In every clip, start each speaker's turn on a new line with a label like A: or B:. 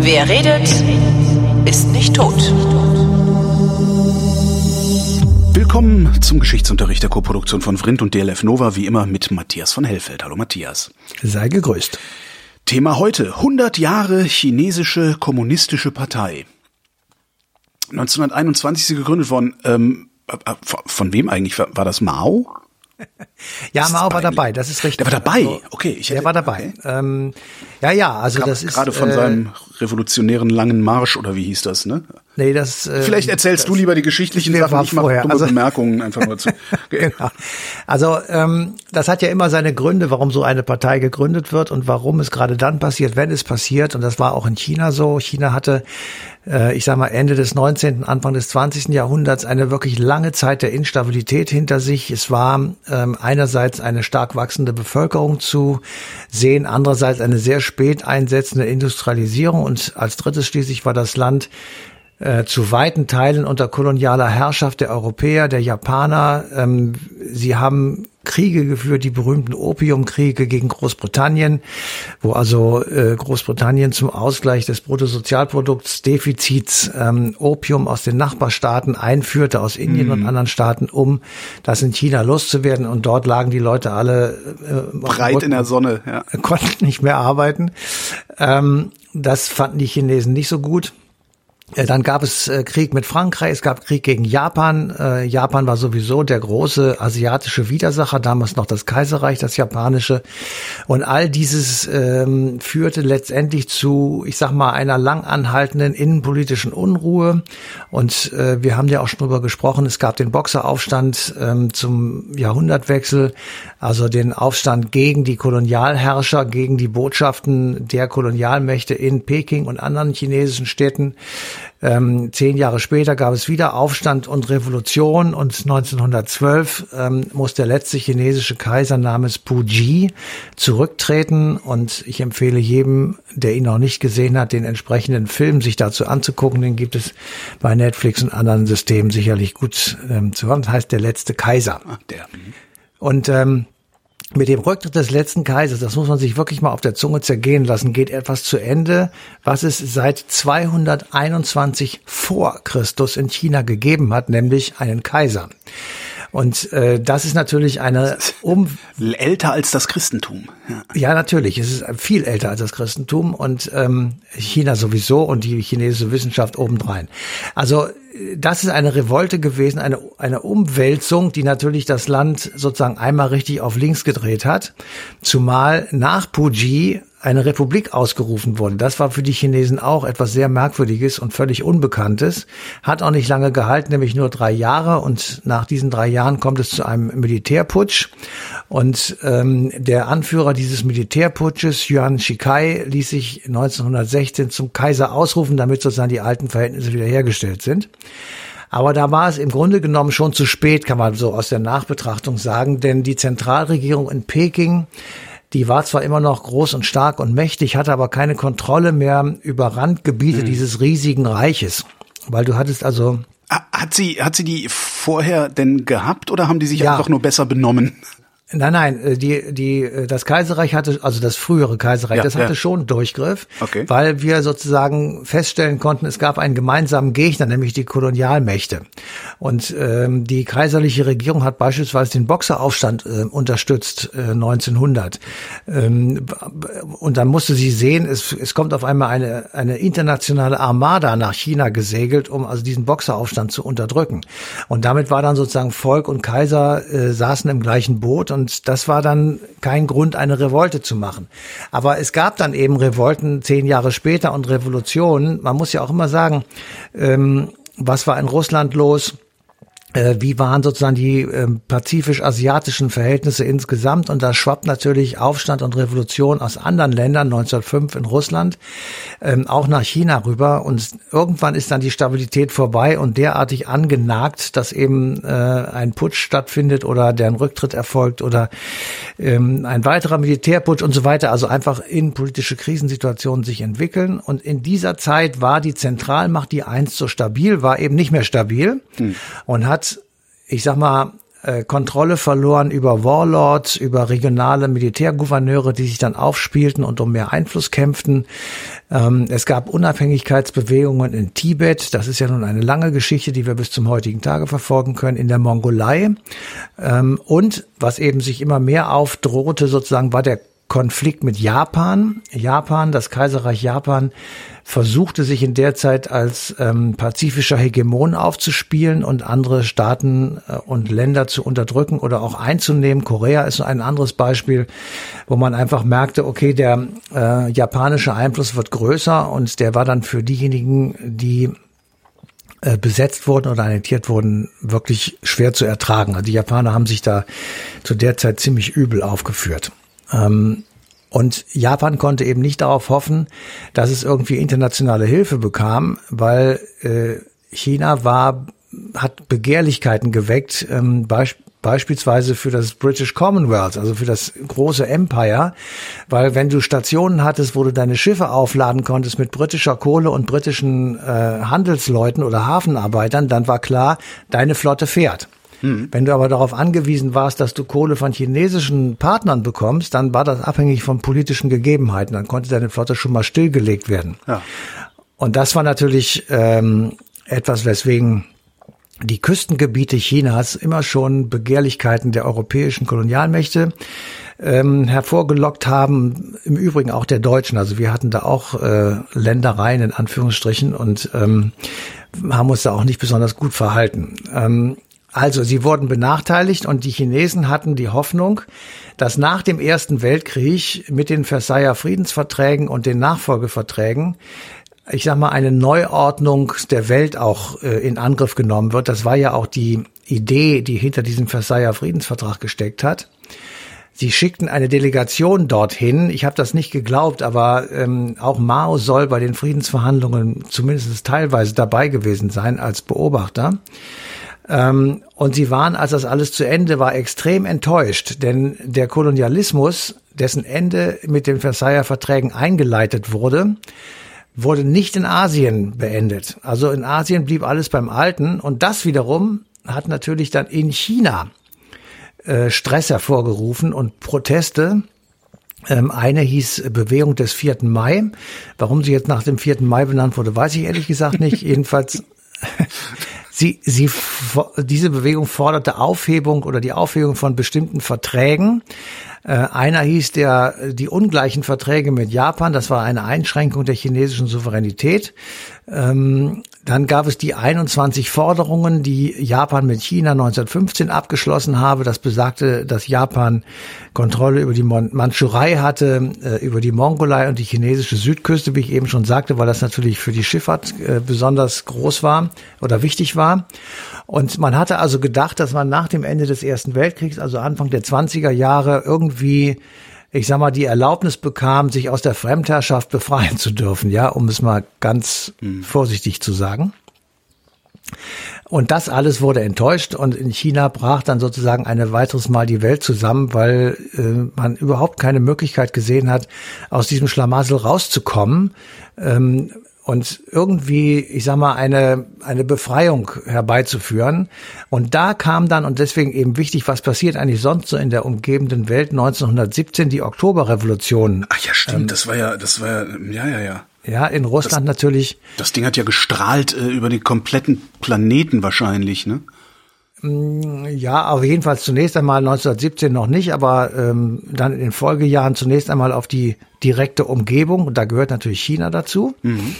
A: Wer redet, ist nicht tot.
B: Willkommen zum Geschichtsunterricht der Koproduktion von Vrindt und DLF Nova, wie immer mit Matthias von Hellfeld. Hallo Matthias.
C: Sei gegrüßt.
B: Thema heute, 100 Jahre chinesische kommunistische Partei. 1921 ist sie gegründet worden. Ähm, äh, äh, von wem eigentlich? War das Mao?
C: Ja, Mao war dabei, das ist richtig.
B: Der war dabei, also, okay.
C: Ich hätte, der war dabei. Okay. Ähm, ja, ja, also
B: Kam
C: das ist
B: gerade von
C: äh,
B: seinem revolutionären langen Marsch oder wie hieß das, ne?
C: Nee, das.
B: Äh, Vielleicht erzählst das, du lieber die geschichtlichen Sachen. Ich mache dumme also, Bemerkungen einfach nur zu.
C: genau. Also ähm, das hat ja immer seine Gründe, warum so eine Partei gegründet wird und warum es gerade dann passiert, wenn es passiert. Und das war auch in China so. China hatte äh, ich sage mal, Ende des 19., Anfang des 20. Jahrhunderts eine wirklich lange Zeit der Instabilität hinter sich. Es war ähm, einerseits eine stark wachsende Bevölkerung zu sehen, andererseits eine sehr spät einsetzende Industrialisierung und als drittes schließlich war das Land äh, zu weiten Teilen unter kolonialer Herrschaft der Europäer, der Japaner. Ähm, sie haben Kriege geführt, die berühmten Opiumkriege gegen Großbritannien, wo also äh, Großbritannien zum Ausgleich des Bruttosozialprodukts Defizits ähm, Opium aus den Nachbarstaaten einführte, aus Indien mm. und anderen Staaten, um das in China loszuwerden. Und dort lagen die Leute alle
B: äh, breit in der Sonne, ja.
C: konnten nicht mehr arbeiten. Ähm, das fanden die Chinesen nicht so gut. Äh, dann gab es äh, Krieg mit Frankreich, es gab Krieg gegen Japan. Äh, Japan war sowieso der große asiatische Widersacher, damals noch das Kaiserreich, das japanische. Und all dieses ähm, führte letztendlich zu, ich sag mal, einer lang anhaltenden innenpolitischen Unruhe. Und äh, wir haben ja auch schon drüber gesprochen, es gab den Boxeraufstand ähm, zum Jahrhundertwechsel, also den Aufstand gegen die Kolonialherrscher, gegen die Botschaften der Kolonialmächte in Peking und anderen chinesischen Städten. Ähm, zehn Jahre später gab es wieder Aufstand und Revolution und 1912 ähm, muss der letzte chinesische Kaiser namens Puji zurücktreten und ich empfehle jedem, der ihn noch nicht gesehen hat, den entsprechenden Film sich dazu anzugucken. Den gibt es bei Netflix und anderen Systemen sicherlich gut ähm, zu hören. Das heißt der letzte Kaiser. Ach, der. Und ähm, mit dem Rücktritt des letzten Kaisers, das muss man sich wirklich mal auf der Zunge zergehen lassen, geht etwas zu Ende, was es seit 221 vor Christus in China gegeben hat, nämlich einen Kaiser. Und äh, das ist natürlich eine um
B: älter als das Christentum.
C: Ja. ja, natürlich. Es ist viel älter als das Christentum und ähm, China sowieso und die chinesische Wissenschaft obendrein. Also das ist eine Revolte gewesen, eine, eine Umwälzung, die natürlich das Land sozusagen einmal richtig auf links gedreht hat. Zumal nach Puji eine Republik ausgerufen wurde. Das war für die Chinesen auch etwas sehr Merkwürdiges und völlig Unbekanntes. Hat auch nicht lange gehalten, nämlich nur drei Jahre. Und nach diesen drei Jahren kommt es zu einem Militärputsch. Und ähm, der Anführer dieses Militärputsches, Yuan Shikai, ließ sich 1916 zum Kaiser ausrufen, damit sozusagen die alten Verhältnisse wiederhergestellt sind. Aber da war es im Grunde genommen schon zu spät, kann man so aus der Nachbetrachtung sagen, denn die Zentralregierung in Peking die war zwar immer noch groß und stark und mächtig, hatte aber keine Kontrolle mehr über Randgebiete mhm. dieses riesigen Reiches. Weil du hattest also.
B: Hat sie, hat sie die vorher denn gehabt oder haben die sich ja. einfach nur besser benommen?
C: Nein, nein, äh, die, die, äh, das Kaiserreich hatte, also das frühere Kaiserreich, ja, das hatte ja. schon Durchgriff, okay. weil wir sozusagen feststellen konnten, es gab einen gemeinsamen Gegner, nämlich die Kolonialmächte. Und ähm, die kaiserliche Regierung hat beispielsweise den Boxeraufstand äh, unterstützt äh, 1900. Ähm, und dann musste sie sehen, es, es kommt auf einmal eine, eine internationale Armada nach China gesegelt, um also diesen Boxeraufstand zu unterdrücken. Und damit war dann sozusagen Volk und Kaiser äh, saßen im gleichen Boot und das war dann kein Grund, eine Revolte zu machen. Aber es gab dann eben Revolten zehn Jahre später und Revolutionen. Man muss ja auch immer sagen, ähm, was war in Russland los? Äh, wie waren sozusagen die ähm, pazifisch-asiatischen Verhältnisse insgesamt? Und da schwappt natürlich Aufstand und Revolution aus anderen Ländern 1905 in Russland ähm, auch nach China rüber. Und irgendwann ist dann die Stabilität vorbei und derartig angenagt, dass eben äh, ein Putsch stattfindet oder deren Rücktritt erfolgt oder ähm, ein weiterer Militärputsch und so weiter, also einfach innenpolitische Krisensituationen sich entwickeln. Und in dieser Zeit war die Zentralmacht, die einst so stabil war, eben nicht mehr stabil hm. und hat ich sag mal, äh, Kontrolle verloren über Warlords, über regionale Militärgouverneure, die sich dann aufspielten und um mehr Einfluss kämpften. Ähm, es gab Unabhängigkeitsbewegungen in Tibet. Das ist ja nun eine lange Geschichte, die wir bis zum heutigen Tage verfolgen können, in der Mongolei. Ähm, und was eben sich immer mehr aufdrohte, sozusagen, war der Konflikt mit Japan. Japan, das Kaiserreich Japan, versuchte sich in der Zeit als ähm, pazifischer Hegemon aufzuspielen und andere Staaten äh, und Länder zu unterdrücken oder auch einzunehmen. Korea ist ein anderes Beispiel, wo man einfach merkte, okay, der äh, japanische Einfluss wird größer und der war dann für diejenigen, die äh, besetzt wurden oder annektiert wurden, wirklich schwer zu ertragen. Also die Japaner haben sich da zu der Zeit ziemlich übel aufgeführt. Ähm, und Japan konnte eben nicht darauf hoffen, dass es irgendwie internationale Hilfe bekam, weil äh, China war, hat Begehrlichkeiten geweckt, ähm, beisp beispielsweise für das British Commonwealth, also für das große Empire, weil wenn du Stationen hattest, wo du deine Schiffe aufladen konntest mit britischer Kohle und britischen äh, Handelsleuten oder Hafenarbeitern, dann war klar, deine Flotte fährt. Mhm. Wenn du aber darauf angewiesen warst, dass du Kohle von chinesischen Partnern bekommst, dann war das abhängig von politischen Gegebenheiten. Dann konnte deine Flotte schon mal stillgelegt werden. Ja. Und das war natürlich ähm, etwas, weswegen die Küstengebiete Chinas immer schon Begehrlichkeiten der europäischen Kolonialmächte ähm, hervorgelockt haben, im Übrigen auch der Deutschen. Also wir hatten da auch äh, Ländereien in Anführungsstrichen und ähm, haben uns da auch nicht besonders gut verhalten. Ähm, also sie wurden benachteiligt und die Chinesen hatten die Hoffnung, dass nach dem Ersten Weltkrieg mit den Versailler Friedensverträgen und den Nachfolgeverträgen ich sag mal, eine Neuordnung der Welt auch äh, in Angriff genommen wird. Das war ja auch die Idee, die hinter diesem Versailler Friedensvertrag gesteckt hat. Sie schickten eine Delegation dorthin. Ich habe das nicht geglaubt, aber ähm, auch Mao soll bei den Friedensverhandlungen zumindest teilweise dabei gewesen sein als Beobachter. Ähm, und sie waren, als das alles zu Ende war, extrem enttäuscht, denn der Kolonialismus, dessen Ende mit den Versailler Verträgen eingeleitet wurde, wurde nicht in Asien beendet. Also in Asien blieb alles beim Alten und das wiederum hat natürlich dann in China äh, Stress hervorgerufen und Proteste. Ähm, eine hieß Bewegung des 4. Mai. Warum sie jetzt nach dem 4. Mai benannt wurde, weiß ich ehrlich gesagt nicht. Jedenfalls Sie, sie, diese Bewegung forderte Aufhebung oder die Aufhebung von bestimmten Verträgen. Äh, einer hieß der, die ungleichen Verträge mit Japan. Das war eine Einschränkung der chinesischen Souveränität. Ähm, dann gab es die 21 Forderungen, die Japan mit China 1915 abgeschlossen habe. Das besagte, dass Japan Kontrolle über die Mandschurei hatte, äh, über die Mongolei und die chinesische Südküste, wie ich eben schon sagte, weil das natürlich für die Schifffahrt äh, besonders groß war oder wichtig war. Und man hatte also gedacht, dass man nach dem Ende des Ersten Weltkriegs, also Anfang der 20er Jahre, irgendwie ich sag mal, die Erlaubnis bekam, sich aus der Fremdherrschaft befreien zu dürfen, ja, um es mal ganz mhm. vorsichtig zu sagen. Und das alles wurde enttäuscht und in China brach dann sozusagen ein weiteres Mal die Welt zusammen, weil äh, man überhaupt keine Möglichkeit gesehen hat, aus diesem Schlamassel rauszukommen. Ähm, und irgendwie, ich sag mal, eine, eine Befreiung herbeizuführen. Und da kam dann, und deswegen eben wichtig, was passiert eigentlich sonst so in der umgebenden Welt 1917, die Oktoberrevolution.
B: Ach ja, stimmt, ähm, das war ja, das war ja, ja, ja, ja.
C: Ja, in Russland das, natürlich.
B: Das Ding hat ja gestrahlt äh, über den kompletten Planeten wahrscheinlich, ne?
C: Mm, ja, aber jedenfalls zunächst einmal 1917 noch nicht, aber ähm, dann in den Folgejahren zunächst einmal auf die direkte Umgebung. Und da gehört natürlich China dazu. Mhm.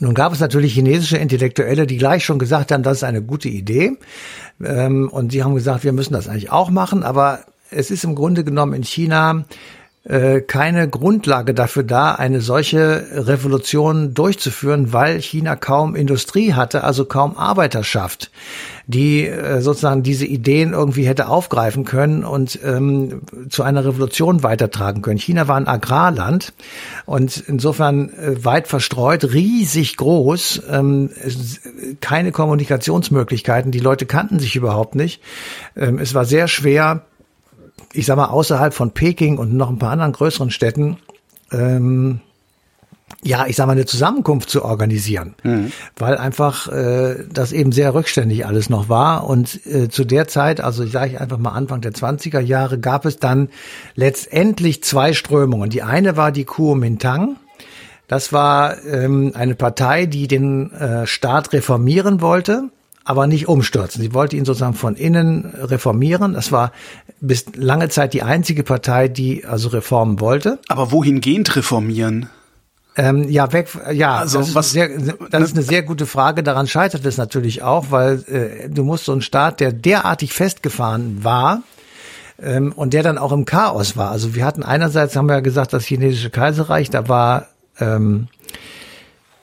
C: Nun gab es natürlich chinesische Intellektuelle, die gleich schon gesagt haben, das ist eine gute Idee. Ähm, und sie haben gesagt, wir müssen das eigentlich auch machen. Aber es ist im Grunde genommen in China äh, keine Grundlage dafür da, eine solche Revolution durchzuführen, weil China kaum Industrie hatte, also kaum Arbeiterschaft, die äh, sozusagen diese Ideen irgendwie hätte aufgreifen können und ähm, zu einer Revolution weitertragen können. China war ein Agrarland und insofern äh, weit verstreut, riesig groß, ähm, keine Kommunikationsmöglichkeiten, die Leute kannten sich überhaupt nicht. Ähm, es war sehr schwer, ich sag mal, außerhalb von Peking und noch ein paar anderen größeren Städten ähm, ja, ich sag mal, eine Zusammenkunft zu organisieren, mhm. weil einfach äh, das eben sehr rückständig alles noch war. Und äh, zu der Zeit, also ich sage einfach mal Anfang der 20er Jahre, gab es dann letztendlich zwei Strömungen. Die eine war die Kuomintang. Das war ähm, eine Partei, die den äh, Staat reformieren wollte aber nicht umstürzen. Sie wollte ihn sozusagen von innen reformieren. Das war bis lange Zeit die einzige Partei, die also Reformen wollte.
B: Aber wohingehend reformieren?
C: Ähm, ja, weg, ja, also, das, ist sehr, das ist eine sehr gute Frage. Daran scheitert es natürlich auch, weil äh, du musst so einen Staat, der derartig festgefahren war, ähm, und der dann auch im Chaos war. Also wir hatten einerseits, haben wir ja gesagt, das chinesische Kaiserreich, da war ähm,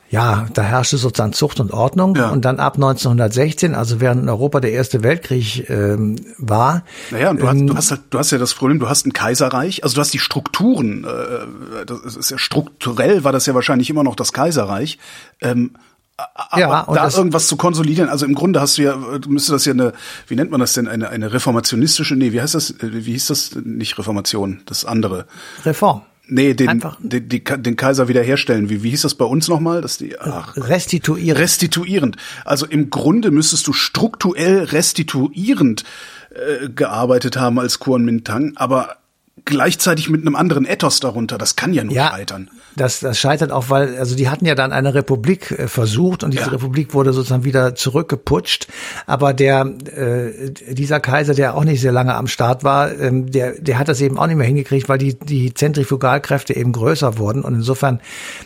C: ja, da herrschte sozusagen Zucht und Ordnung. Ja. Und dann ab 1916, also während in Europa der Erste Weltkrieg ähm, war.
B: Naja, und du, hast, du, ähm, hast halt, du hast ja das Problem, du hast ein Kaiserreich, also du hast die Strukturen, äh, das ist ja strukturell war das ja wahrscheinlich immer noch das Kaiserreich. Ähm, aber ja, und da irgendwas zu konsolidieren, also im Grunde hast du ja, du müsste das ja eine, wie nennt man das denn, eine, eine reformationistische, nee, wie heißt das, wie hieß das, nicht Reformation, das andere?
C: Reform.
B: Nee, den, den, den, Kaiser wiederherstellen. Wie, wie hieß das bei uns nochmal? Dass die,
C: ach, restituierend.
B: Restituierend. Also im Grunde müsstest du strukturell restituierend äh, gearbeitet haben als Kuomintang, aber gleichzeitig mit einem anderen Ethos darunter. Das kann ja nur ja, scheitern.
C: Das, das scheitert auch, weil, also die hatten ja dann eine Republik äh, versucht und diese ja. Republik wurde sozusagen wieder zurückgeputscht. Aber der, äh, dieser Kaiser, der auch nicht sehr lange am Start war, ähm, der, der hat das eben auch nicht mehr hingekriegt, weil die, die Zentrifugalkräfte eben größer wurden. Und insofern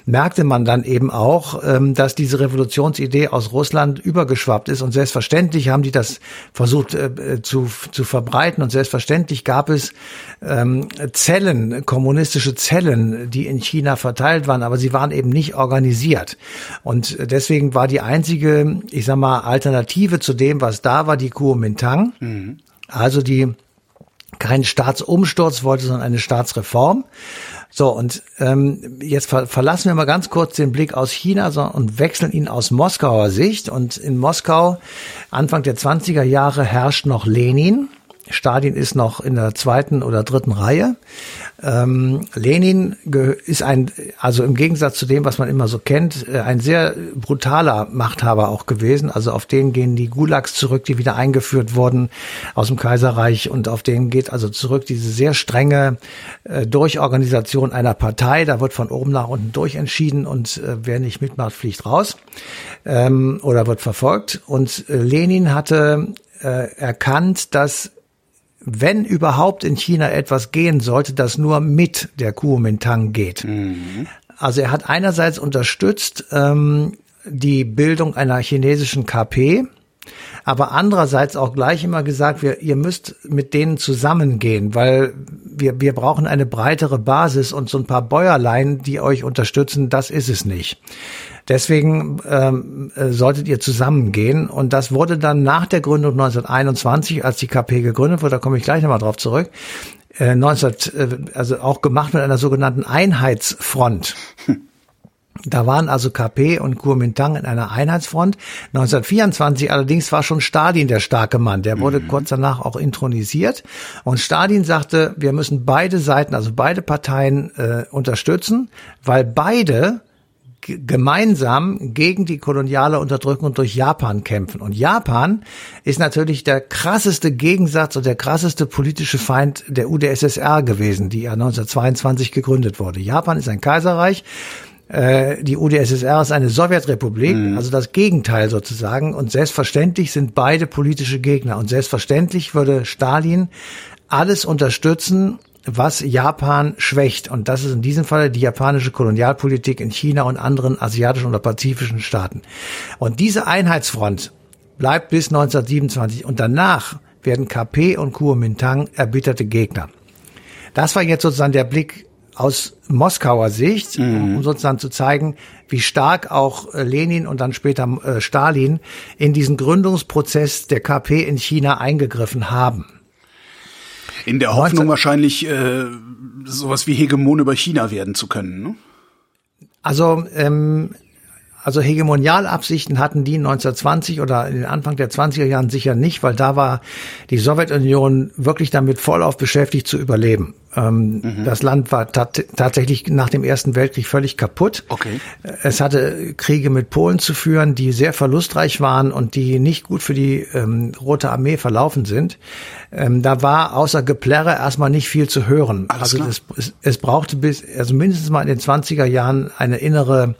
C: merkte man dann eben auch, ähm, dass diese Revolutionsidee aus Russland übergeschwappt ist. Und selbstverständlich haben die das versucht äh, zu, zu verbreiten. Und selbstverständlich gab es ähm, Zellen, kommunistische Zellen, die in China verteilt waren, aber sie waren eben nicht organisiert. Und deswegen war die einzige, ich sag mal, Alternative zu dem, was da war, die Kuomintang. Mhm. Also die keinen Staatsumsturz wollte, sondern eine Staatsreform. So, und ähm, jetzt ver verlassen wir mal ganz kurz den Blick aus China so, und wechseln ihn aus Moskauer Sicht. Und in Moskau, Anfang der 20er Jahre, herrscht noch Lenin. Stalin ist noch in der zweiten oder dritten Reihe. Ähm, Lenin ist ein, also im Gegensatz zu dem, was man immer so kennt, äh, ein sehr brutaler Machthaber auch gewesen. Also auf den gehen die Gulags zurück, die wieder eingeführt wurden aus dem Kaiserreich und auf den geht also zurück diese sehr strenge äh, Durchorganisation einer Partei. Da wird von oben nach unten durchentschieden und äh, wer nicht mitmacht, fliegt raus ähm, oder wird verfolgt. Und äh, Lenin hatte äh, erkannt, dass wenn überhaupt in China etwas gehen sollte, das nur mit der Kuomintang geht. Mhm. Also er hat einerseits unterstützt ähm, die Bildung einer chinesischen KP, aber andererseits auch gleich immer gesagt, wir, ihr müsst mit denen zusammengehen, weil wir, wir brauchen eine breitere Basis und so ein paar Bäuerlein, die euch unterstützen, das ist es nicht. Deswegen ähm, äh, solltet ihr zusammengehen. Und das wurde dann nach der Gründung 1921, als die KP gegründet wurde, da komme ich gleich nochmal drauf zurück, äh, 19, äh, also auch gemacht mit einer sogenannten Einheitsfront. Da waren also KP und Kuomintang in einer Einheitsfront. 1924 allerdings war schon Stalin der starke Mann. Der wurde mhm. kurz danach auch intronisiert. Und Stalin sagte, wir müssen beide Seiten, also beide Parteien äh, unterstützen, weil beide gemeinsam gegen die koloniale Unterdrückung durch Japan kämpfen. Und Japan ist natürlich der krasseste Gegensatz und der krasseste politische Feind der UdSSR gewesen, die ja 1922 gegründet wurde. Japan ist ein Kaiserreich, äh, die UdSSR ist eine Sowjetrepublik, mhm. also das Gegenteil sozusagen. Und selbstverständlich sind beide politische Gegner. Und selbstverständlich würde Stalin alles unterstützen, was Japan schwächt. Und das ist in diesem Fall die japanische Kolonialpolitik in China und anderen asiatischen oder pazifischen Staaten. Und diese Einheitsfront bleibt bis 1927 und danach werden KP und Kuomintang erbitterte Gegner. Das war jetzt sozusagen der Blick aus Moskauer Sicht, mhm. um sozusagen zu zeigen, wie stark auch äh, Lenin und dann später äh, Stalin in diesen Gründungsprozess der KP in China eingegriffen haben.
B: In der Hoffnung wahrscheinlich äh, sowas wie Hegemon über China werden zu können. Ne?
C: Also ähm, also Hegemonialabsichten hatten die 1920 oder in den Anfang der 20er Jahren sicher nicht, weil da war die Sowjetunion wirklich damit vollauf beschäftigt zu überleben. Ähm, mhm. Das Land war tat tatsächlich nach dem Ersten Weltkrieg völlig kaputt.
B: Okay.
C: Es hatte Kriege mit Polen zu führen, die sehr verlustreich waren und die nicht gut für die ähm, Rote Armee verlaufen sind. Ähm, da war außer Geplärre erstmal nicht viel zu hören.
B: Alles also
C: es, es, brauchte bis, also mindestens mal in den 20er Jahren eine innere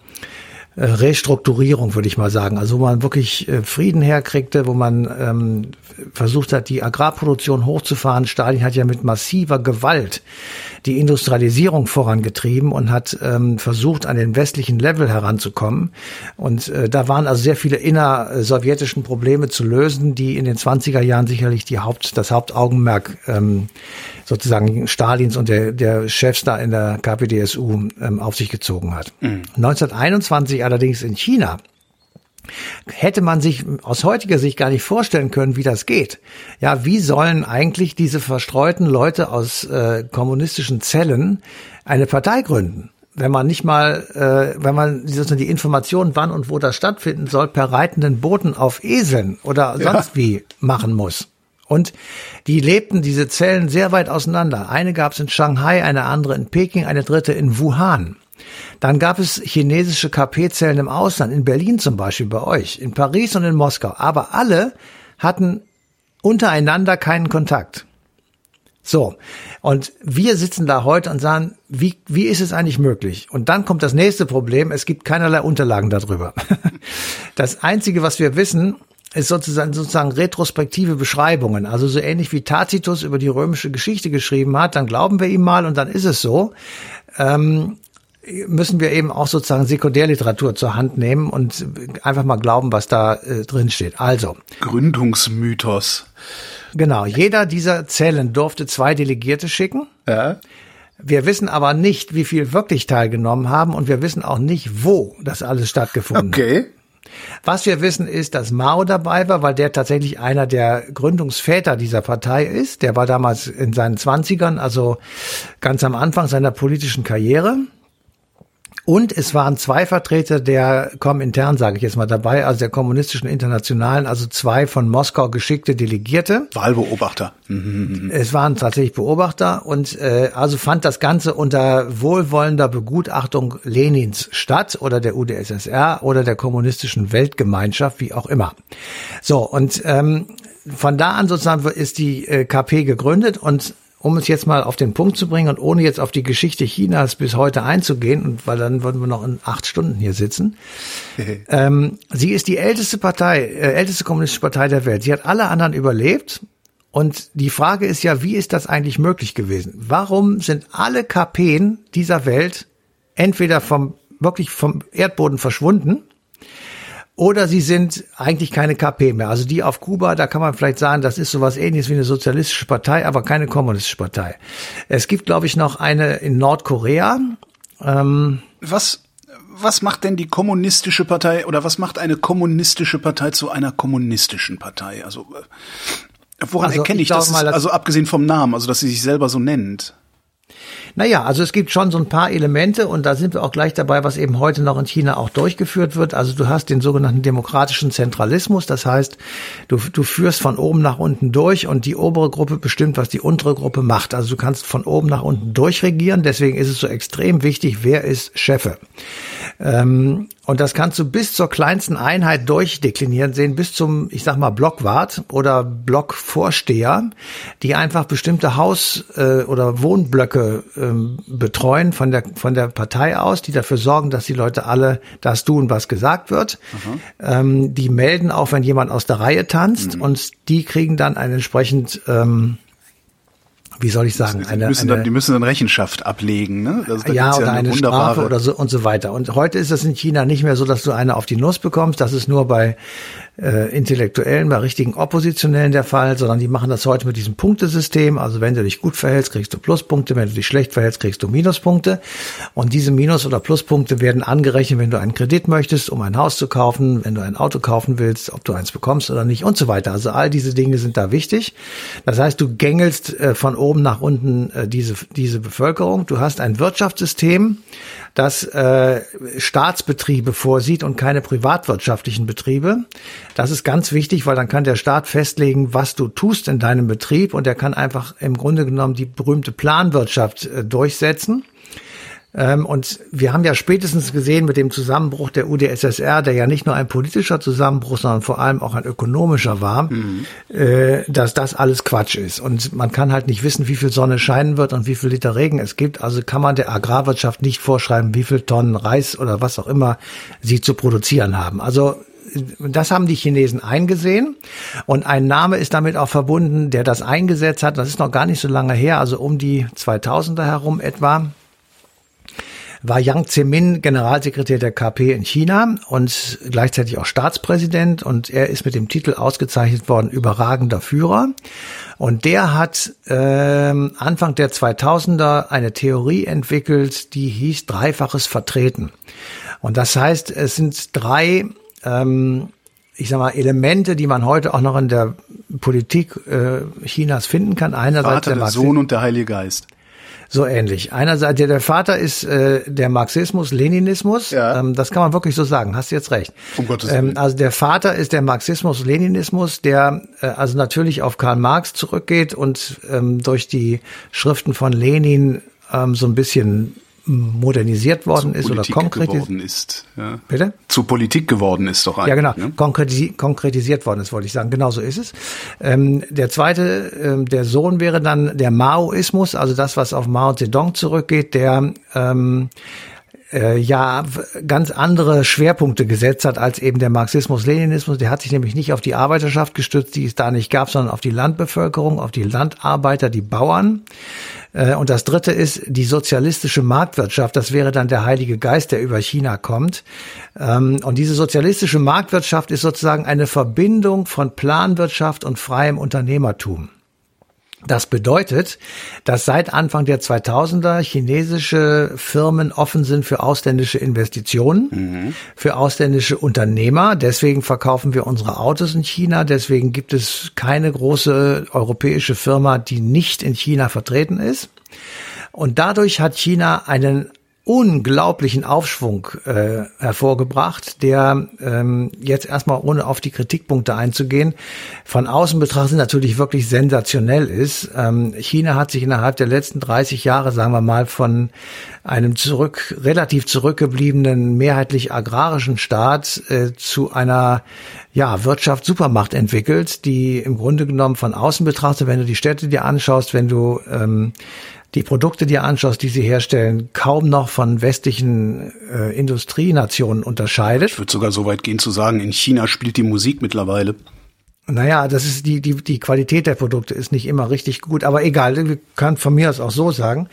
C: Restrukturierung, würde ich mal sagen. Also wo man wirklich äh, Frieden herkriegte, wo man ähm, versucht hat, die Agrarproduktion hochzufahren. Stalin hat ja mit massiver Gewalt die Industrialisierung vorangetrieben und hat ähm, versucht, an den westlichen Level heranzukommen. Und äh, da waren also sehr viele innersowjetischen Probleme zu lösen, die in den 20er Jahren sicherlich die Haupt, das Hauptaugenmerk ähm, sozusagen Stalins und der, der Chefs da in der KPDSU ähm, auf sich gezogen hat. Mhm. 1921 allerdings in China hätte man sich aus heutiger Sicht gar nicht vorstellen können, wie das geht. Ja, wie sollen eigentlich diese verstreuten Leute aus äh, kommunistischen Zellen eine Partei gründen? Wenn man nicht mal, äh, wenn man die Informationen, wann und wo das stattfinden soll, per reitenden Booten auf Eseln oder sonst ja. wie machen muss. Und die lebten diese Zellen sehr weit auseinander. Eine gab es in Shanghai, eine andere in Peking, eine dritte in Wuhan. Dann gab es chinesische KP-Zellen im Ausland, in Berlin zum Beispiel bei euch, in Paris und in Moskau. Aber alle hatten untereinander keinen Kontakt. So, und wir sitzen da heute und sagen, wie, wie ist es eigentlich möglich? Und dann kommt das nächste Problem, es gibt keinerlei Unterlagen darüber. Das Einzige, was wir wissen, ist sozusagen, sozusagen retrospektive Beschreibungen. Also so ähnlich wie Tacitus über die römische Geschichte geschrieben hat, dann glauben wir ihm mal und dann ist es so. Ähm, müssen wir eben auch sozusagen Sekundärliteratur zur Hand nehmen und einfach mal glauben, was da äh, drin steht. Also.
B: Gründungsmythos.
C: Genau. Jeder dieser Zellen durfte zwei Delegierte schicken.
B: Ja.
C: Wir wissen aber nicht, wie viel wirklich teilgenommen haben und wir wissen auch nicht, wo das alles stattgefunden
B: okay. hat.
C: Was wir wissen ist, dass Mao dabei war, weil der tatsächlich einer der Gründungsväter dieser Partei ist. Der war damals in seinen Zwanzigern, also ganz am Anfang seiner politischen Karriere. Und es waren zwei Vertreter der Komintern, sage ich jetzt mal dabei, also der kommunistischen Internationalen, also zwei von Moskau geschickte Delegierte.
B: Wahlbeobachter.
C: Es waren tatsächlich Beobachter und äh, also fand das Ganze unter wohlwollender Begutachtung Lenins statt oder der UdSSR oder der kommunistischen Weltgemeinschaft, wie auch immer. So, und ähm, von da an sozusagen ist die äh, KP gegründet und um es jetzt mal auf den Punkt zu bringen und ohne jetzt auf die Geschichte Chinas bis heute einzugehen, und weil dann würden wir noch in acht Stunden hier sitzen. ähm, sie ist die älteste Partei, äh, älteste kommunistische Partei der Welt. Sie hat alle anderen überlebt. Und die Frage ist ja, wie ist das eigentlich möglich gewesen? Warum sind alle KPen dieser Welt entweder vom, wirklich vom Erdboden verschwunden oder sie sind eigentlich keine KP mehr. Also die auf Kuba, da kann man vielleicht sagen, das ist sowas ähnliches wie eine sozialistische Partei, aber keine kommunistische Partei. Es gibt, glaube ich, noch eine in Nordkorea.
B: Ähm, was, was macht denn die kommunistische Partei oder was macht eine kommunistische Partei zu einer kommunistischen Partei? Also äh, woran also erkenne ich, ich das? Mal, also abgesehen vom Namen, also dass sie sich selber so nennt.
C: Naja, also es gibt schon so ein paar Elemente und da sind wir auch gleich dabei, was eben heute noch in China auch durchgeführt wird. Also du hast den sogenannten demokratischen Zentralismus, das heißt, du, du führst von oben nach unten durch und die obere Gruppe bestimmt, was die untere Gruppe macht. Also du kannst von oben nach unten durchregieren, deswegen ist es so extrem wichtig, wer ist Chefe. Ähm, und das kannst du bis zur kleinsten Einheit durchdeklinieren sehen, bis zum, ich sag mal, Blockwart oder Blockvorsteher, die einfach bestimmte Haus- äh, oder Wohnblöcke ähm, betreuen von der, von der Partei aus, die dafür sorgen, dass die Leute alle das tun, was gesagt wird. Ähm, die melden auch, wenn jemand aus der Reihe tanzt mhm. und die kriegen dann ein entsprechend ähm, wie soll ich sagen,
B: eine, die müssen, eine, dann, die müssen dann Rechenschaft ablegen, ne?
C: Das, ja, ja, oder eine, eine Strafe oder so und so weiter. Und heute ist es in China nicht mehr so, dass du eine auf die Nuss bekommst. Das ist nur bei äh, Intellektuellen, bei richtigen Oppositionellen der Fall, sondern die machen das heute mit diesem Punktesystem. Also wenn du dich gut verhältst, kriegst du Pluspunkte, wenn du dich schlecht verhältst, kriegst du Minuspunkte. Und diese Minus- oder Pluspunkte werden angerechnet, wenn du einen Kredit möchtest, um ein Haus zu kaufen, wenn du ein Auto kaufen willst, ob du eins bekommst oder nicht und so weiter. Also all diese Dinge sind da wichtig. Das heißt, du gängelst äh, von oben nach unten äh, diese, diese Bevölkerung. Du hast ein Wirtschaftssystem, das äh, Staatsbetriebe vorsieht und keine privatwirtschaftlichen Betriebe. Das ist ganz wichtig, weil dann kann der Staat festlegen, was du tust in deinem Betrieb und er kann einfach im Grunde genommen die berühmte Planwirtschaft äh, durchsetzen. Ähm, und wir haben ja spätestens gesehen mit dem Zusammenbruch der UdSSR, der ja nicht nur ein politischer Zusammenbruch, sondern vor allem auch ein ökonomischer war, mhm. äh, dass das alles Quatsch ist. Und man kann halt nicht wissen, wie viel Sonne scheinen wird und wie viel Liter Regen es gibt. Also kann man der Agrarwirtschaft nicht vorschreiben, wie viel Tonnen Reis oder was auch immer sie zu produzieren haben. Also das haben die Chinesen eingesehen. Und ein Name ist damit auch verbunden, der das eingesetzt hat. Das ist noch gar nicht so lange her, also um die 2000er herum etwa war Yang Zemin Generalsekretär der KP in China und gleichzeitig auch Staatspräsident. Und er ist mit dem Titel ausgezeichnet worden überragender Führer. Und der hat ähm, Anfang der 2000er eine Theorie entwickelt, die hieß dreifaches Vertreten. Und das heißt es sind drei ähm, ich sag mal, Elemente, die man heute auch noch in der Politik äh, Chinas finden kann.
B: Einerseits Vater, der, der Sohn und der Heilige Geist.
C: So ähnlich. Einerseits, der, der Vater ist äh, der Marxismus, Leninismus. Ja. Ähm, das kann man wirklich so sagen. Hast du jetzt recht. Um Gottes ähm, Willen. Ähm, also der Vater ist der Marxismus, Leninismus, der äh, also natürlich auf Karl Marx zurückgeht und ähm, durch die Schriften von Lenin ähm, so ein bisschen modernisiert worden Zu ist Politik oder konkretisiert geworden
B: ist. Ja. Bitte? Zu Politik geworden ist doch
C: eigentlich. Ja, genau. Ne? Konkretisi konkretisiert worden ist, wollte ich sagen. Genau so ist es. Ähm, der zweite, ähm, der Sohn wäre dann der Maoismus, also das, was auf Mao Zedong zurückgeht, der ähm, äh, ja ganz andere Schwerpunkte gesetzt hat als eben der Marxismus-Leninismus. Der hat sich nämlich nicht auf die Arbeiterschaft gestützt, die es da nicht gab, sondern auf die Landbevölkerung, auf die Landarbeiter, die Bauern. Äh, und das dritte ist die sozialistische Marktwirtschaft. Das wäre dann der Heilige Geist, der über China kommt. Ähm, und diese sozialistische Marktwirtschaft ist sozusagen eine Verbindung von Planwirtschaft und freiem Unternehmertum. Das bedeutet, dass seit Anfang der 2000er chinesische Firmen offen sind für ausländische Investitionen, mhm. für ausländische Unternehmer. Deswegen verkaufen wir unsere Autos in China. Deswegen gibt es keine große europäische Firma, die nicht in China vertreten ist. Und dadurch hat China einen unglaublichen Aufschwung äh, hervorgebracht, der ähm, jetzt erstmal ohne auf die Kritikpunkte einzugehen, von außen betrachtet natürlich wirklich sensationell ist. Ähm, China hat sich innerhalb der letzten 30 Jahre, sagen wir mal, von einem zurück, relativ zurückgebliebenen, mehrheitlich agrarischen Staat äh, zu einer ja, Wirtschaft Supermacht entwickelt, die im Grunde genommen von außen betrachtet, wenn du die Städte dir anschaust, wenn du ähm, die Produkte dir anschaust, die sie herstellen, kaum noch von westlichen äh, Industrienationen unterscheidet.
B: Ich würde sogar so weit gehen zu sagen, in China spielt die Musik mittlerweile.
C: Naja, das ist die, die, die Qualität der Produkte ist nicht immer richtig gut, aber egal, wir können von mir aus auch so sagen.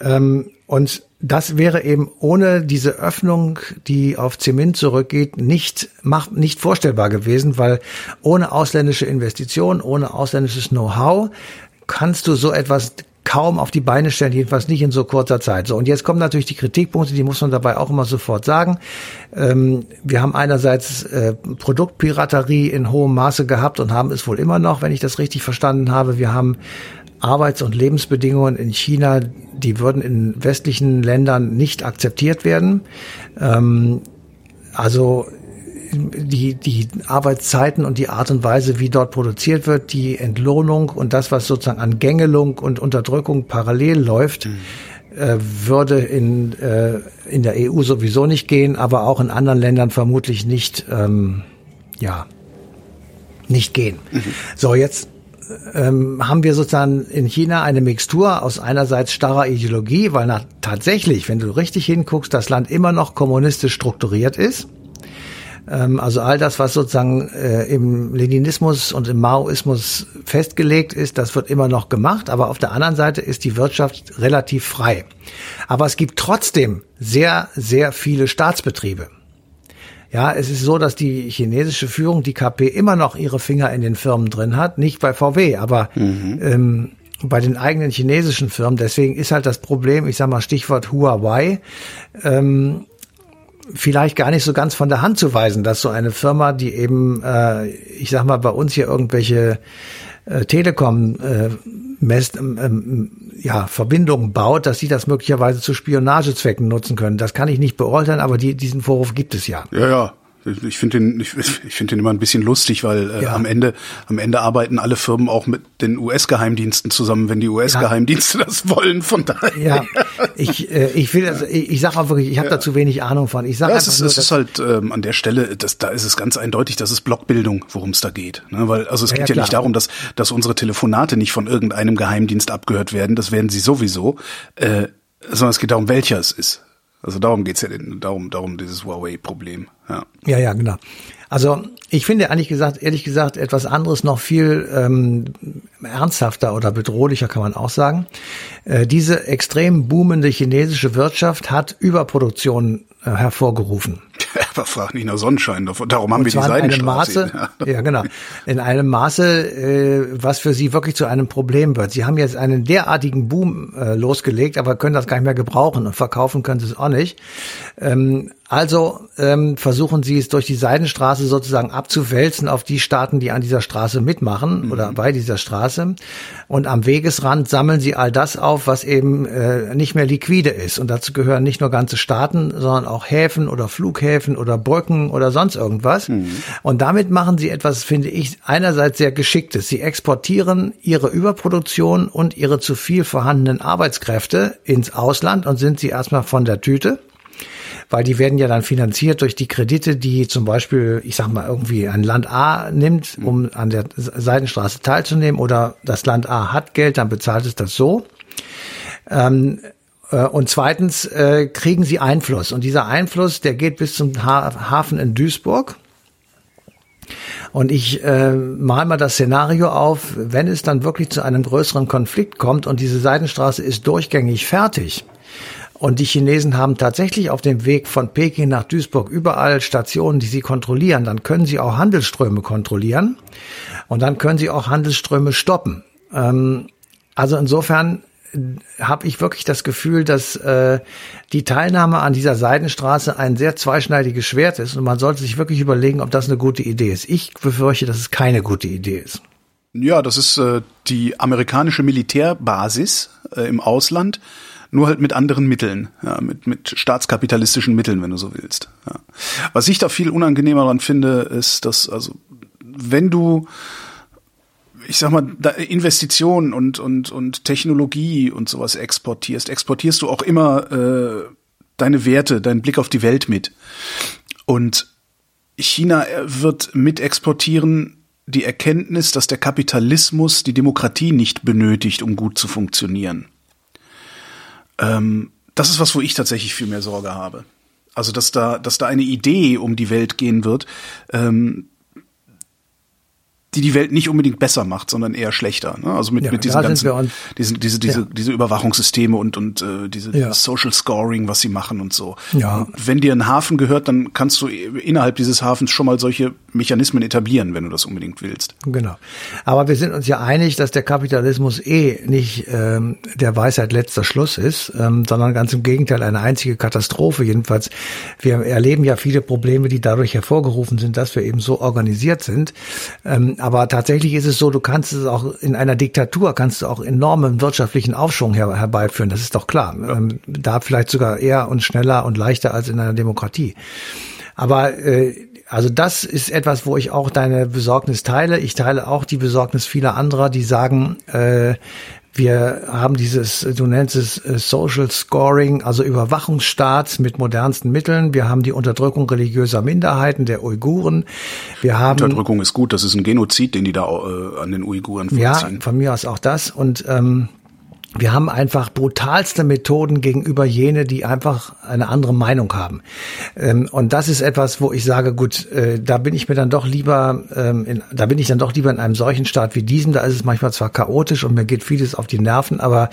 C: Ähm, und das wäre eben ohne diese Öffnung, die auf Zement zurückgeht, nicht, macht, nicht vorstellbar gewesen, weil ohne ausländische Investitionen, ohne ausländisches Know-how kannst du so etwas kaum auf die Beine stellen, jedenfalls nicht in so kurzer Zeit. So, und jetzt kommen natürlich die Kritikpunkte, die muss man dabei auch immer sofort sagen. Ähm, wir haben einerseits äh, Produktpiraterie in hohem Maße gehabt und haben es wohl immer noch, wenn ich das richtig verstanden habe. Wir haben Arbeits- und Lebensbedingungen in China, die würden in westlichen Ländern nicht akzeptiert werden. Ähm, also die, die Arbeitszeiten und die Art und Weise, wie dort produziert wird, die Entlohnung und das, was sozusagen an Gängelung und Unterdrückung parallel läuft, mhm. äh, würde in, äh, in der EU sowieso nicht gehen, aber auch in anderen Ländern vermutlich nicht, ähm, ja, nicht gehen. Mhm. So, jetzt ähm, haben wir sozusagen in China eine Mixtur aus einerseits starrer Ideologie, weil nach, tatsächlich, wenn du richtig hinguckst, das Land immer noch kommunistisch strukturiert ist also all das, was sozusagen äh, im Leninismus und im Maoismus festgelegt ist, das wird immer noch gemacht. Aber auf der anderen Seite ist die Wirtschaft relativ frei. Aber es gibt trotzdem sehr, sehr viele Staatsbetriebe. Ja, es ist so, dass die chinesische Führung, die KP, immer noch ihre Finger in den Firmen drin hat. Nicht bei VW, aber mhm. ähm, bei den eigenen chinesischen Firmen. Deswegen ist halt das Problem, ich sag mal Stichwort Huawei, ähm, vielleicht gar nicht so ganz von der Hand zu weisen, dass so eine Firma, die eben, äh, ich sag mal, bei uns hier irgendwelche äh, Telekom äh, Mess, ähm, ähm, ja, Verbindungen baut, dass sie das möglicherweise zu Spionagezwecken nutzen können. Das kann ich nicht beurteilen, aber die, diesen Vorwurf gibt es ja.
B: Ja, ja. Ich finde den, ich, ich finde den immer ein bisschen lustig, weil äh, ja. am Ende, am Ende arbeiten alle Firmen auch mit den US-Geheimdiensten zusammen, wenn die US-Geheimdienste ja. das wollen. Von daher.
C: Ja, ich, äh, ich will, also, ich, ich sage auch wirklich, ich habe ja. da zu wenig Ahnung von. Ich sage
B: ja, es ist, nur, es ist halt ähm, an der Stelle, das, da ist es ganz eindeutig, das ist Blockbildung, worum es da geht. Ne? Weil also es geht ja, nicht darum, dass dass unsere Telefonate nicht von irgendeinem Geheimdienst abgehört werden. Das werden sie sowieso. Äh, sondern es geht darum, welcher es ist. Also darum geht's ja darum, darum dieses Huawei-Problem. Ja.
C: ja, ja, genau. Also ich finde ehrlich gesagt, ehrlich gesagt, etwas anderes noch viel ähm, ernsthafter oder bedrohlicher kann man auch sagen. Äh, diese extrem boomende chinesische Wirtschaft hat Überproduktion äh, hervorgerufen.
B: Aber frag nicht nach Sonnenschein, darum haben wir die Seidenstraße.
C: Ja. ja, genau. In einem Maße, äh, was für sie wirklich zu einem Problem wird. Sie haben jetzt einen derartigen Boom äh, losgelegt, aber können das gar nicht mehr gebrauchen und verkaufen können sie es auch nicht. Ähm, also ähm, versuchen sie es durch die Seidenstraße sozusagen abzuwälzen auf die Staaten, die an dieser Straße mitmachen mhm. oder bei dieser Straße. Und am Wegesrand sammeln sie all das auf, was eben äh, nicht mehr liquide ist. Und dazu gehören nicht nur ganze Staaten, sondern auch Häfen oder Flughäfen oder Brücken oder sonst irgendwas. Mhm. Und damit machen sie etwas, finde ich, einerseits sehr geschicktes. Sie exportieren ihre Überproduktion und ihre zu viel vorhandenen Arbeitskräfte ins Ausland und sind sie erstmal von der Tüte weil die werden ja dann finanziert durch die Kredite, die zum Beispiel, ich sag mal, irgendwie ein Land A nimmt, um an der Seidenstraße teilzunehmen oder das Land A hat Geld, dann bezahlt es das so. Ähm, äh, und zweitens äh, kriegen sie Einfluss. Und dieser Einfluss, der geht bis zum ha Hafen in Duisburg. Und ich äh, mal mal das Szenario auf, wenn es dann wirklich zu einem größeren Konflikt kommt und diese Seidenstraße ist durchgängig fertig, und die Chinesen haben tatsächlich auf dem Weg von Peking nach Duisburg überall Stationen, die sie kontrollieren. Dann können sie auch Handelsströme kontrollieren und dann können sie auch Handelsströme stoppen. Ähm, also insofern habe ich wirklich das Gefühl, dass äh, die Teilnahme an dieser Seidenstraße ein sehr zweischneidiges Schwert ist und man sollte sich wirklich überlegen, ob das eine gute Idee ist. Ich befürchte, dass es keine gute Idee ist.
B: Ja, das ist äh, die amerikanische Militärbasis äh, im Ausland nur halt mit anderen Mitteln, ja, mit, mit staatskapitalistischen Mitteln, wenn du so willst. Ja. Was ich da viel unangenehmer daran finde, ist, dass, also, wenn du, ich sag mal, Investitionen und, und, und Technologie und sowas exportierst, exportierst du auch immer äh, deine Werte, deinen Blick auf die Welt mit. Und China wird mit exportieren die Erkenntnis, dass der Kapitalismus die Demokratie nicht benötigt, um gut zu funktionieren. Ähm, das ist was, wo ich tatsächlich viel mehr Sorge habe. Also, dass da, dass da eine Idee um die Welt gehen wird, ähm, die die Welt nicht unbedingt besser macht, sondern eher schlechter. Ne? Also mit, ja, mit diesen ganzen, diesen, diese, diese, ja. diese Überwachungssysteme und, und äh, diese ja. Social Scoring, was sie machen und so. Ja. Und wenn dir ein Hafen gehört, dann kannst du innerhalb dieses Hafens schon mal solche Mechanismen etablieren, wenn du das unbedingt willst.
C: Genau. Aber wir sind uns ja einig, dass der Kapitalismus eh nicht ähm, der Weisheit letzter Schluss ist, ähm, sondern ganz im Gegenteil eine einzige Katastrophe. Jedenfalls, wir erleben ja viele Probleme, die dadurch hervorgerufen sind, dass wir eben so organisiert sind. Ähm, aber tatsächlich ist es so, du kannst es auch in einer Diktatur, kannst du auch enormen wirtschaftlichen Aufschwung her herbeiführen. Das ist doch klar. Ähm, da vielleicht sogar eher und schneller und leichter als in einer Demokratie. Aber äh, also das ist etwas, wo ich auch deine Besorgnis teile. Ich teile auch die Besorgnis vieler anderer, die sagen, äh, wir haben dieses, du nennst es äh, Social Scoring, also Überwachungsstaat mit modernsten Mitteln. Wir haben die Unterdrückung religiöser Minderheiten, der Uiguren. Wir haben
B: Unterdrückung ist gut, das ist ein Genozid, den die da äh, an den Uiguren
C: vollziehen. Ja, von mir aus auch das. Und ähm, wir haben einfach brutalste Methoden gegenüber jene, die einfach eine andere Meinung haben. Ähm, und das ist etwas, wo ich sage, gut, äh, da bin ich mir dann doch lieber, ähm, in, da bin ich dann doch lieber in einem solchen Staat wie diesem. Da ist es manchmal zwar chaotisch und mir geht vieles auf die Nerven, aber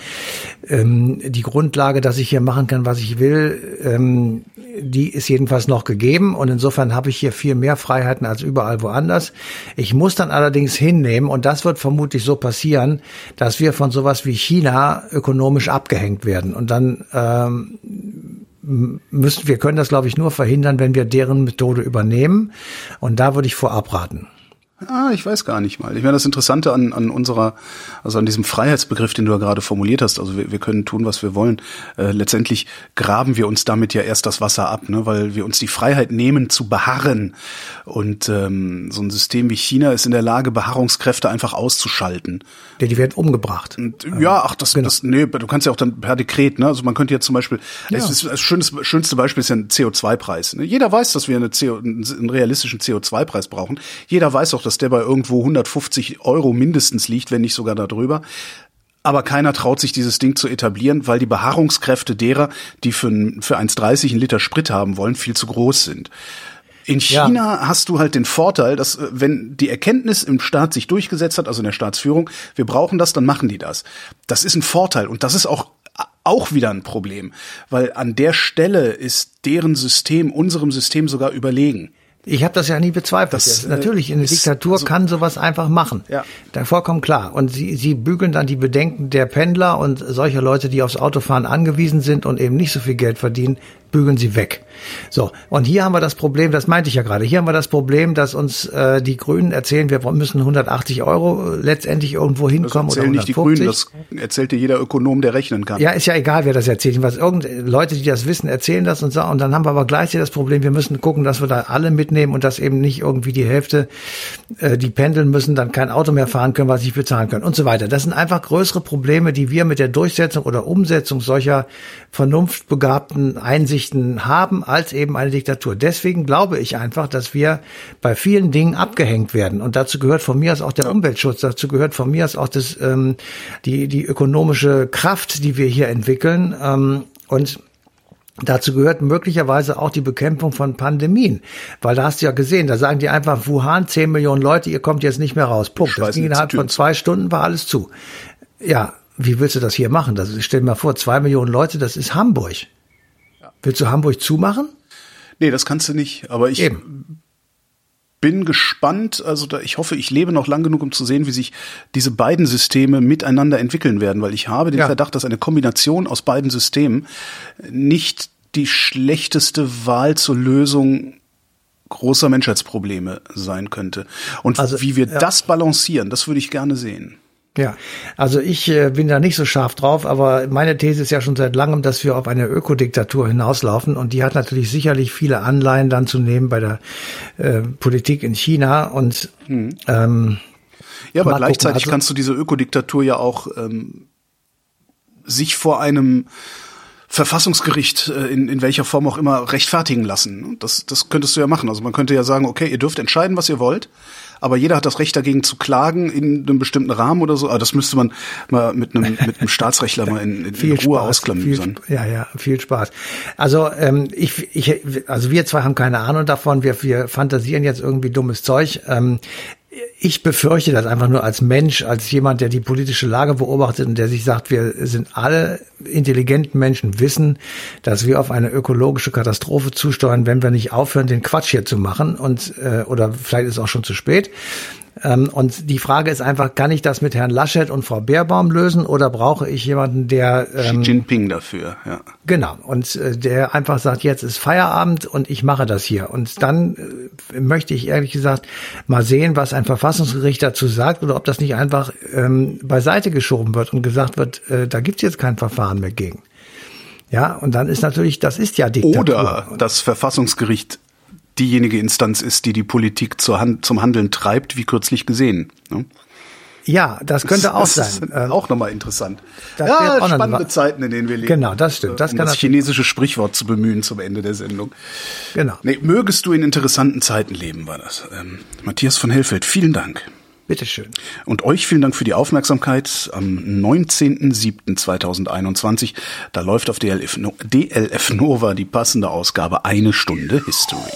C: ähm, die Grundlage, dass ich hier machen kann, was ich will, die ist jedenfalls noch gegeben. Und insofern habe ich hier viel mehr Freiheiten als überall woanders. Ich muss dann allerdings hinnehmen, und das wird vermutlich so passieren, dass wir von sowas wie China ökonomisch abgehängt werden. Und dann ähm, müssen wir können das, glaube ich, nur verhindern, wenn wir deren Methode übernehmen. Und da würde ich vorab raten.
B: Ah, ich weiß gar nicht mal. Ich meine, das Interessante an, an unserer, also an diesem Freiheitsbegriff, den du ja gerade formuliert hast, also wir, wir können tun, was wir wollen. Äh, letztendlich graben wir uns damit ja erst das Wasser ab, ne, weil wir uns die Freiheit nehmen zu beharren. Und ähm, so ein System wie China ist in der Lage, Beharrungskräfte einfach auszuschalten.
C: Ja, die werden umgebracht.
B: Und, ja, ach, das, genau. das, nee, du kannst ja auch dann per Dekret, ne? Also man könnte jetzt zum Beispiel, ja. das, ist, das schönes, schönste Beispiel ist ja ein CO2-Preis. Ne? Jeder weiß, dass wir eine CO, einen realistischen CO2-Preis brauchen. Jeder weiß auch, dass der bei irgendwo 150 Euro mindestens liegt, wenn nicht sogar darüber. Aber keiner traut sich, dieses Ding zu etablieren, weil die Beharrungskräfte derer, die für, für 1,30 einen Liter Sprit haben wollen, viel zu groß sind. In China ja. hast du halt den Vorteil, dass äh, wenn die Erkenntnis im Staat sich durchgesetzt hat, also in der Staatsführung, wir brauchen das, dann machen die das. Das ist ein Vorteil und das ist auch auch wieder ein Problem, weil an der Stelle ist deren System unserem System sogar überlegen.
C: Ich habe das ja nie bezweifelt. Das, Natürlich, eine Diktatur so, kann sowas einfach machen. Ja. Da vollkommen klar. Und sie, sie bügeln dann die Bedenken der Pendler und solcher Leute, die aufs Autofahren angewiesen sind und eben nicht so viel Geld verdienen, bügeln sie weg. So, und hier haben wir das Problem, das meinte ich ja gerade, hier haben wir das Problem, dass uns äh, die Grünen erzählen, wir müssen 180 Euro letztendlich irgendwo hinkommen
B: das oder 150. nicht die Grünen, das erzählt dir jeder Ökonom, der rechnen kann.
C: Ja, ist ja egal, wer das erzählt. Was irgend Leute, die das wissen, erzählen das und so. Und dann haben wir aber gleichzeitig das Problem, wir müssen gucken, dass wir da alle mitnehmen und dass eben nicht irgendwie die Hälfte, äh, die pendeln müssen, dann kein Auto mehr fahren können, was sie bezahlen können und so weiter. Das sind einfach größere Probleme, die wir mit der Durchsetzung oder Umsetzung solcher vernunftbegabten Einsichten haben, als eben eine Diktatur. Deswegen glaube ich einfach, dass wir bei vielen Dingen abgehängt werden. Und dazu gehört von mir aus auch der Umweltschutz, dazu gehört von mir aus auch das, ähm, die, die ökonomische Kraft, die wir hier entwickeln. Ähm, und Dazu gehört möglicherweise auch die Bekämpfung von Pandemien. Weil da hast du ja gesehen, da sagen die einfach, Wuhan, 10 Millionen Leute, ihr kommt jetzt nicht mehr raus. Punkt. Das ging innerhalb von zwei Stunden, war alles zu. Ja, wie willst du das hier machen? Das, stell dir mal vor, zwei Millionen Leute, das ist Hamburg. Willst du Hamburg zumachen?
B: Nee, das kannst du nicht. Aber ich Eben. bin gespannt. Also da, ich hoffe, ich lebe noch lang genug, um zu sehen, wie sich diese beiden Systeme miteinander entwickeln werden, weil ich habe den ja. Verdacht, dass eine Kombination aus beiden Systemen nicht die schlechteste Wahl zur Lösung großer Menschheitsprobleme sein könnte. Und also, wie wir ja. das balancieren, das würde ich gerne sehen.
C: Ja, also ich äh, bin da nicht so scharf drauf, aber meine These ist ja schon seit langem, dass wir auf eine Ökodiktatur hinauslaufen und die hat natürlich sicherlich viele Anleihen dann zu nehmen bei der äh, Politik in China und hm. ähm,
B: ja, aber gleichzeitig also, kannst du diese Ökodiktatur ja auch ähm, sich vor einem Verfassungsgericht äh, in, in welcher Form auch immer rechtfertigen lassen. Das, das könntest du ja machen. Also man könnte ja sagen, okay, ihr dürft entscheiden, was ihr wollt, aber jeder hat das Recht dagegen zu klagen in einem bestimmten Rahmen oder so. Aber das müsste man mal mit einem, mit einem Staatsrechtler mal in, in, in Ruhe ausklamüsern.
C: Ja, ja, viel Spaß. Also ähm, ich, ich, also wir zwei haben keine Ahnung davon. Wir, wir fantasieren jetzt irgendwie dummes Zeug. Ähm, ich befürchte das einfach nur als Mensch, als jemand, der die politische Lage beobachtet und der sich sagt, wir sind alle intelligenten Menschen, wissen, dass wir auf eine ökologische Katastrophe zusteuern, wenn wir nicht aufhören, den Quatsch hier zu machen und äh, oder vielleicht ist es auch schon zu spät. Ähm, und die Frage ist einfach, kann ich das mit Herrn Laschet und Frau Baerbaum lösen oder brauche ich jemanden, der
B: ähm, Xi Jinping dafür, ja.
C: Genau, und äh, der einfach sagt, jetzt ist Feierabend und ich mache das hier. Und dann äh, möchte ich ehrlich gesagt mal sehen, was ein Verfassungsgericht dazu sagt oder ob das nicht einfach ähm, beiseite geschoben wird und gesagt wird, äh, da gibt's jetzt kein Verfahren mehr gegen. Ja, und dann ist natürlich, das ist ja Diktatur.
B: Oder das Verfassungsgericht diejenige Instanz ist, die die Politik zur Hand, zum Handeln treibt, wie kürzlich gesehen. Ne?
C: Ja, das könnte auch das sein.
B: Ähm, auch nochmal interessant. ja, spannende noch, Zeiten, in denen wir leben.
C: Genau, das stimmt. Das,
B: um
C: kann
B: das chinesische Sprichwort zu bemühen zum Ende der Sendung.
C: Genau.
B: Nee, mögest du in interessanten Zeiten leben, war das. Ähm, Matthias von Hellfeld, vielen Dank.
C: Bitteschön.
B: Und euch vielen Dank für die Aufmerksamkeit am 19.07.2021. Da läuft auf DLF, DLF Nova die passende Ausgabe Eine Stunde History.